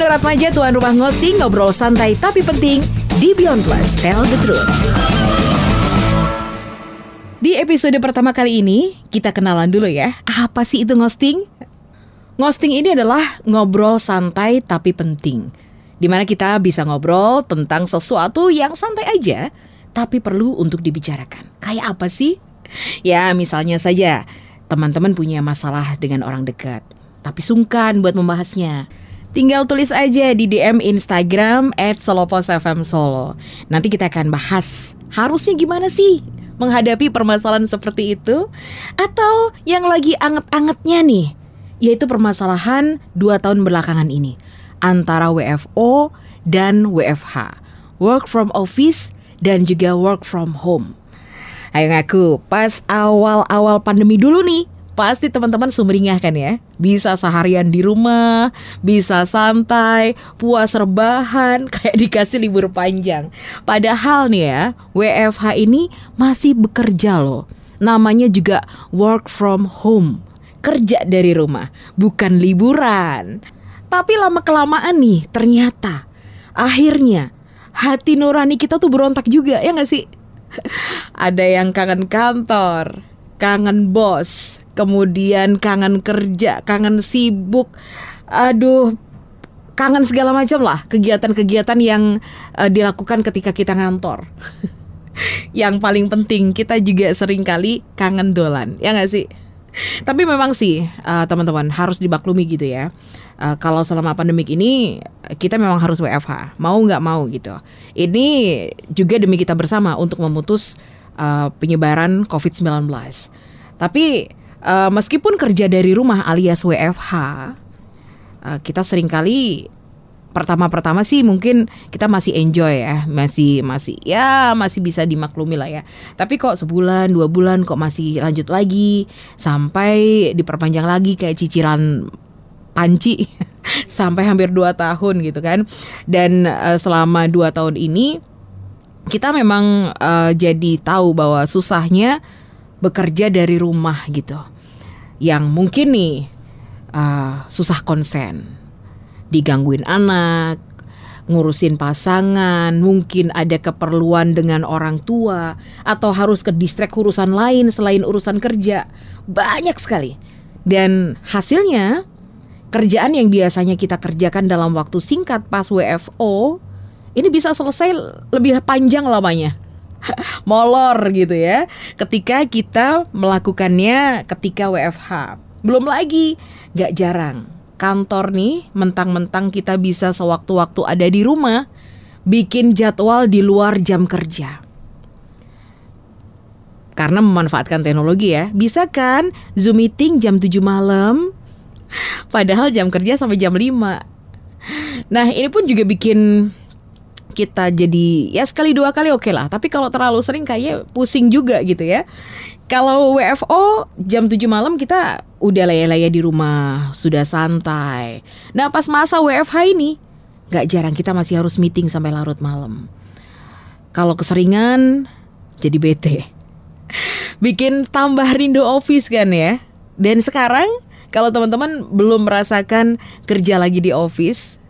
Nurat Maja, tuan rumah ngosting, ngobrol santai tapi penting di Beyond Plus, Tell the Truth. Di episode pertama kali ini, kita kenalan dulu ya. Apa sih itu ngosting? Ngosting ini adalah ngobrol santai tapi penting. Di mana kita bisa ngobrol tentang sesuatu yang santai aja, tapi perlu untuk dibicarakan. Kayak apa sih? Ya, misalnya saja, teman-teman punya masalah dengan orang dekat, tapi sungkan buat membahasnya. Tinggal tulis aja di DM Instagram at Solo. Nanti kita akan bahas harusnya gimana sih menghadapi permasalahan seperti itu. Atau yang lagi anget-angetnya nih Yaitu permasalahan dua tahun belakangan ini Antara WFO dan WFH Work from office dan juga work from home. Ayo ngaku, pas awal-awal pandemi dulu nih Pasti teman-teman sumringah kan ya? Bisa seharian di rumah Bisa santai Puas rebahan Kayak dikasih libur panjang. Padahal nih ya WFH ini masih bekerja loh. Namanya juga work from home. Kerja dari rumah Bukan liburan. Tapi lama-kelamaan nih ternyata Akhirnya Hati nurani kita tuh berontak juga Ya gak sih? Ada yang kangen kantor Kangen bos kemudian kangen kerja, kangen sibuk, aduh kangen segala macam lah kegiatan-kegiatan yang uh, dilakukan ketika kita ngantor. yang paling penting kita juga sering kali kangen dolan, ya nggak sih? Tapi memang sih uh, teman-teman harus dibaklumi gitu ya. Uh, kalau selama pandemik ini kita memang harus WFH, mau nggak mau gitu. Ini juga demi kita bersama untuk memutus uh, penyebaran COVID-19. Tapi uh, meskipun kerja dari rumah alias WFH, uh, kita sering kali pertama-pertama sih mungkin kita masih enjoy ya, masih masih ya masih bisa dimaklumi lah ya. Tapi kok sebulan dua bulan kok masih lanjut lagi sampai diperpanjang lagi kayak cicilan panci sampai hampir dua tahun gitu kan. Dan uh, selama dua tahun ini kita memang uh, jadi tahu bahwa susahnya bekerja dari rumah gitu yang mungkin nih uh, susah konsen digangguin anak ngurusin pasangan, mungkin ada keperluan dengan orang tua, atau harus ke distrik urusan lain selain urusan kerja. Banyak sekali. Dan hasilnya, kerjaan yang biasanya kita kerjakan dalam waktu singkat pas WFO, ini bisa selesai lebih panjang lamanya. molor gitu ya ketika kita melakukannya ketika WFH. Belum lagi gak jarang kantor nih mentang-mentang kita bisa sewaktu-waktu ada di rumah bikin jadwal di luar jam kerja. Karena memanfaatkan teknologi ya, bisa kan Zoom meeting jam 7 malam padahal jam kerja sampai jam 5. Nah, ini pun juga bikin kita jadi ya sekali dua kali oke okay lah tapi kalau terlalu sering kayak pusing juga gitu ya kalau WFO jam 7 malam kita udah laya-laya di rumah, sudah santai. Nah pas masa WFH ini, gak jarang kita masih harus meeting sampai larut malam. Kalau keseringan, jadi bete. Bikin tambah rindu office kan ya. Dan sekarang kalau teman-teman belum merasakan kerja lagi di office,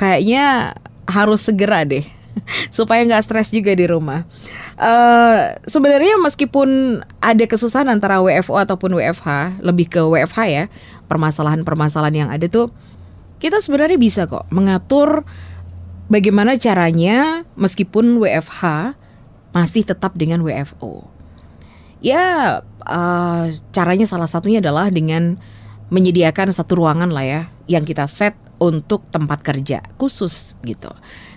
kayaknya harus segera deh supaya nggak stres juga di rumah. Uh, Sebenarnya meskipun ada kesusahan antara WFO ataupun WFH, lebih ke WFH ya, permasalahan-permasalahan yang ada tuh kita sebenarnya bisa kok mengatur bagaimana caranya meskipun WFH masih tetap dengan WFO. Ya, uh, caranya salah satunya adalah dengan menyediakan satu ruangan lah ya yang kita set untuk tempat kerja khusus gitu.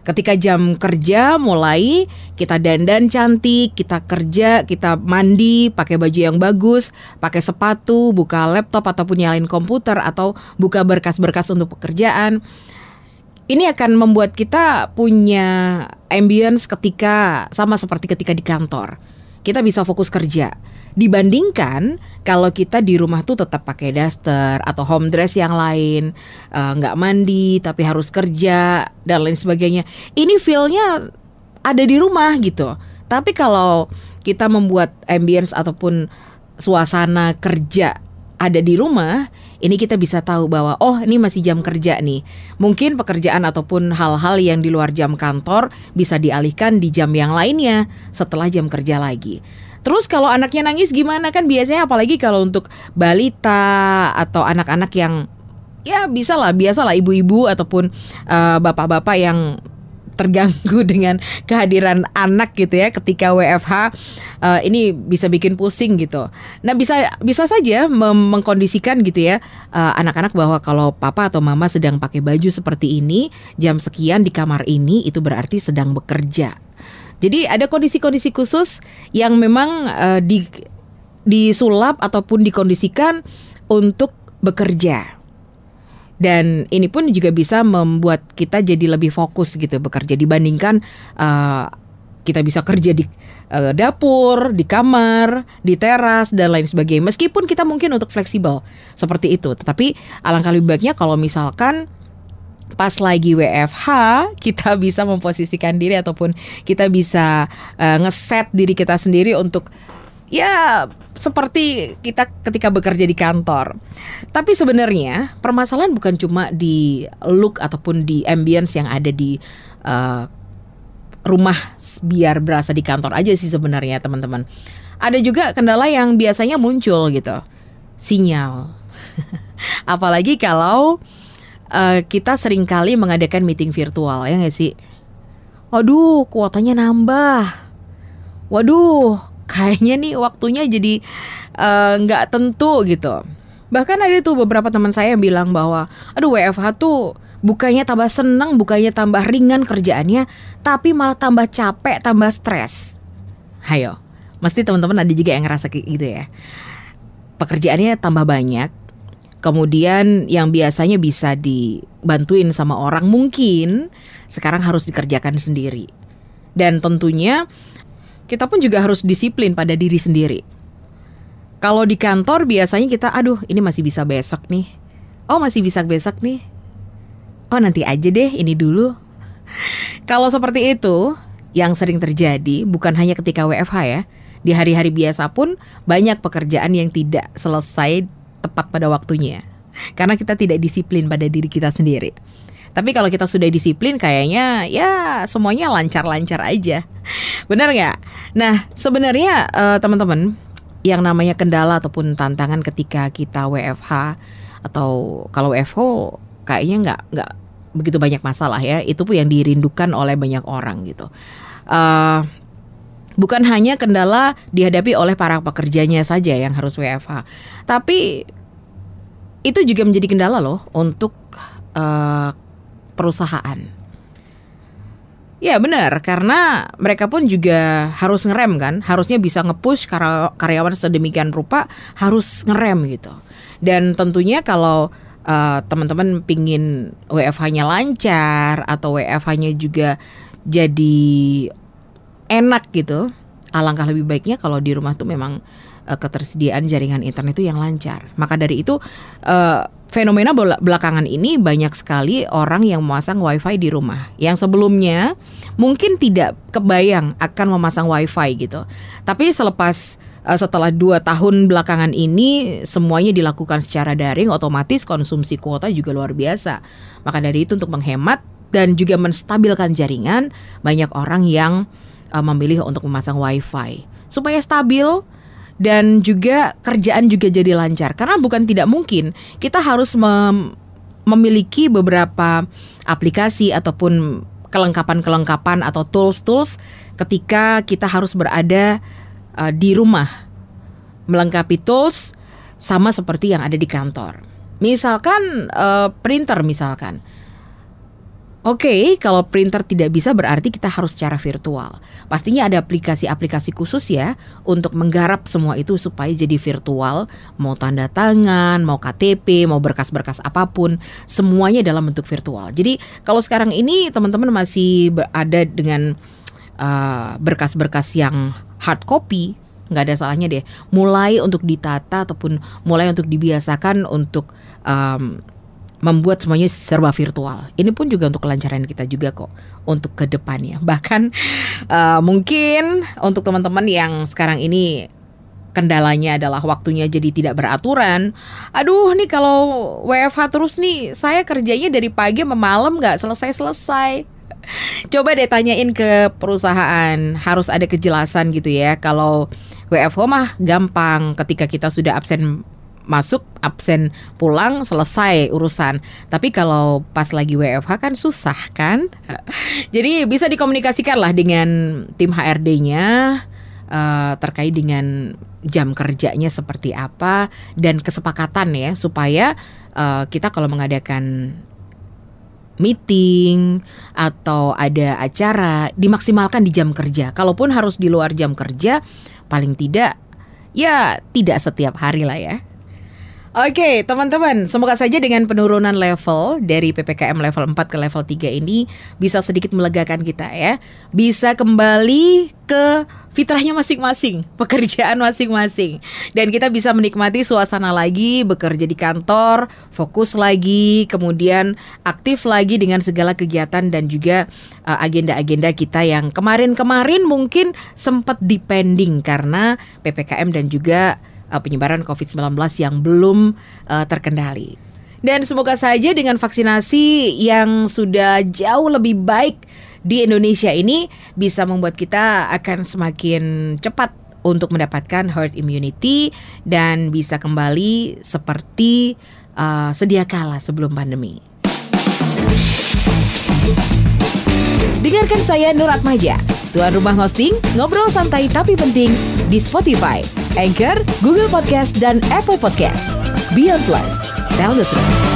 Ketika jam kerja mulai kita dandan cantik, kita kerja, kita mandi, pakai baju yang bagus, pakai sepatu, buka laptop ataupun nyalain komputer atau buka berkas-berkas untuk pekerjaan. Ini akan membuat kita punya ambience ketika sama seperti ketika di kantor. Kita bisa fokus kerja. Dibandingkan kalau kita di rumah tuh tetap pakai daster atau home dress yang lain eh, nggak uh, mandi tapi harus kerja dan lain sebagainya. Ini feelnya ada di rumah gitu. Tapi kalau kita membuat ambience ataupun suasana kerja ada di rumah, ini kita bisa tahu bahwa oh ini masih jam kerja nih. Mungkin pekerjaan ataupun hal-hal yang di luar jam kantor bisa dialihkan di jam yang lainnya setelah jam kerja lagi. Terus kalau anaknya nangis gimana kan biasanya apalagi kalau untuk balita atau anak-anak yang ya bisa lah biasa lah ibu-ibu ataupun uh, bapak-bapak yang terganggu dengan kehadiran anak gitu ya ketika WFH uh, eh, ini bisa bikin pusing gitu. Nah bisa bisa saja mengkondisikan gitu ya uh, anak-anak bahwa kalau papa atau mama sedang pakai baju seperti ini jam sekian di kamar ini itu berarti sedang bekerja. Jadi ada kondisi-kondisi khusus yang memang uh, di disulap ataupun dikondisikan untuk bekerja. Dan ini pun juga bisa membuat kita jadi lebih fokus gitu bekerja dibandingkan uh, kita bisa kerja di uh, dapur, di kamar, di teras dan lain sebagainya. Meskipun kita mungkin untuk fleksibel seperti itu, tetapi alangkah lebih baiknya kalau misalkan pas lagi WFH kita bisa memposisikan diri ataupun kita bisa uh, ngeset diri kita sendiri untuk ya seperti kita ketika bekerja di kantor. Tapi sebenarnya permasalahan bukan cuma di look ataupun di ambience yang ada di uh, rumah biar berasa di kantor aja sih sebenarnya teman-teman. Ada juga kendala yang biasanya muncul gitu. Sinyal. Apalagi kalau uh, kita sering kali mengadakan meeting virtual ya nggak sih? Waduh, kuotanya nambah. Waduh, kayaknya nih waktunya jadi eh, nggak uh, tentu gitu. Bahkan ada tuh beberapa teman saya yang bilang bahwa, aduh WFH tuh bukannya tambah seneng, bukannya tambah ringan kerjaannya, tapi malah tambah capek, tambah stres. Hayo, mesti teman-teman ada juga yang ngerasa kayak gitu ya. Pekerjaannya tambah banyak, kemudian yang biasanya bisa dibantuin sama orang mungkin sekarang harus dikerjakan sendiri. Dan tentunya kita pun juga harus disiplin pada diri sendiri. Kalau di kantor biasanya kita, aduh ini masih bisa besok nih. Oh masih bisa besok nih. Oh nanti aja deh ini dulu. Kalau seperti itu, yang sering terjadi bukan hanya ketika WFH ya. Di hari-hari biasa pun banyak pekerjaan yang tidak selesai tepat pada waktunya. Karena kita tidak disiplin pada diri kita sendiri. Tapi kalau kita sudah disiplin kayaknya ya semuanya lancar-lancar aja. Benar nggak? Nah sebenarnya uh, teman-teman yang namanya kendala ataupun tantangan ketika kita WFH atau kalau WFO kayaknya nggak nggak begitu banyak masalah ya. Itu pun yang dirindukan oleh banyak orang gitu. Uh, bukan hanya kendala dihadapi oleh para pekerjanya saja yang harus WFH, tapi itu juga menjadi kendala loh untuk uh, perusahaan. Ya benar, karena mereka pun juga harus ngerem kan, harusnya bisa ngepush karyawan sedemikian rupa harus ngerem gitu. Dan tentunya kalau uh, teman-teman pingin WFH-nya lancar atau WFH-nya juga jadi enak gitu, alangkah lebih baiknya kalau di rumah tuh memang uh, ketersediaan jaringan internet itu yang lancar. Maka dari itu uh, fenomena belakangan ini banyak sekali orang yang memasang wifi di rumah. Yang sebelumnya mungkin tidak kebayang akan memasang wifi gitu. Tapi selepas uh, setelah dua tahun belakangan ini semuanya dilakukan secara daring otomatis konsumsi kuota juga luar biasa. Maka dari itu untuk menghemat dan juga menstabilkan jaringan banyak orang yang uh, memilih untuk memasang wifi. Supaya stabil dan juga kerjaan juga jadi lancar. Karena bukan tidak mungkin kita harus mem memiliki beberapa aplikasi ataupun kelengkapan-kelengkapan atau tools-tools ketika kita harus berada uh, di rumah. Melengkapi tools sama seperti yang ada di kantor. Misalkan uh, printer misalkan Oke, okay, kalau printer tidak bisa berarti kita harus secara virtual. Pastinya ada aplikasi-aplikasi khusus ya untuk menggarap semua itu supaya jadi virtual. Mau tanda tangan, mau KTP, mau berkas-berkas apa pun, semuanya dalam bentuk virtual. Jadi kalau sekarang ini teman-teman masih ada dengan uh, berkas-berkas yang hard copy, nggak ada salahnya deh. Mulai untuk ditata ataupun mulai untuk dibiasakan untuk um, membuat semuanya serba virtual. Ini pun juga untuk kelancaran kita juga kok untuk ke depannya. Bahkan uh, mungkin untuk teman-teman yang sekarang ini kendalanya adalah waktunya jadi tidak beraturan. Aduh nih kalau WFH terus nih saya kerjanya dari pagi sampai malam nggak selesai-selesai. Coba deh tanyain ke perusahaan, harus ada kejelasan gitu ya. Kalau WFH mah gampang ketika kita sudah absen masuk absen pulang selesai urusan. Tapi kalau pas lagi WFH kan susah kan. Jadi bisa dikomunikasikan lah dengan tim HRD-nya uh, terkait dengan jam kerjanya seperti apa dan kesepakatan ya supaya uh, kita kalau mengadakan meeting atau ada acara dimaksimalkan di jam kerja. Kalaupun harus di luar jam kerja, paling tidak ya tidak setiap hari lah ya. Oke, teman-teman, semoga saja dengan penurunan level dari PPKM level 4 ke level 3 ini bisa sedikit melegakan kita ya. Bisa kembali ke fitrahnya masing-masing, pekerjaan masing-masing. Dan kita bisa menikmati suasana lagi, bekerja di kantor, fokus lagi, kemudian aktif lagi dengan segala kegiatan dan juga uh, agenda-agenda kita yang kemarin-kemarin mungkin sempat depending karena PPKM dan juga uh, penyebaran COVID-19 yang belum uh, terkendali. Dan semoga saja dengan vaksinasi yang sudah jauh lebih baik di Indonesia ini bisa membuat kita akan semakin cepat untuk mendapatkan herd immunity dan bisa kembali seperti uh, sedia kala sebelum pandemi. Dengarkan saya Nur Atmaja, tuan rumah hosting, ngobrol santai tapi penting di Spotify, Anchor, Google Podcast, dan Apple Podcast. Beyond Plus, tell the truth.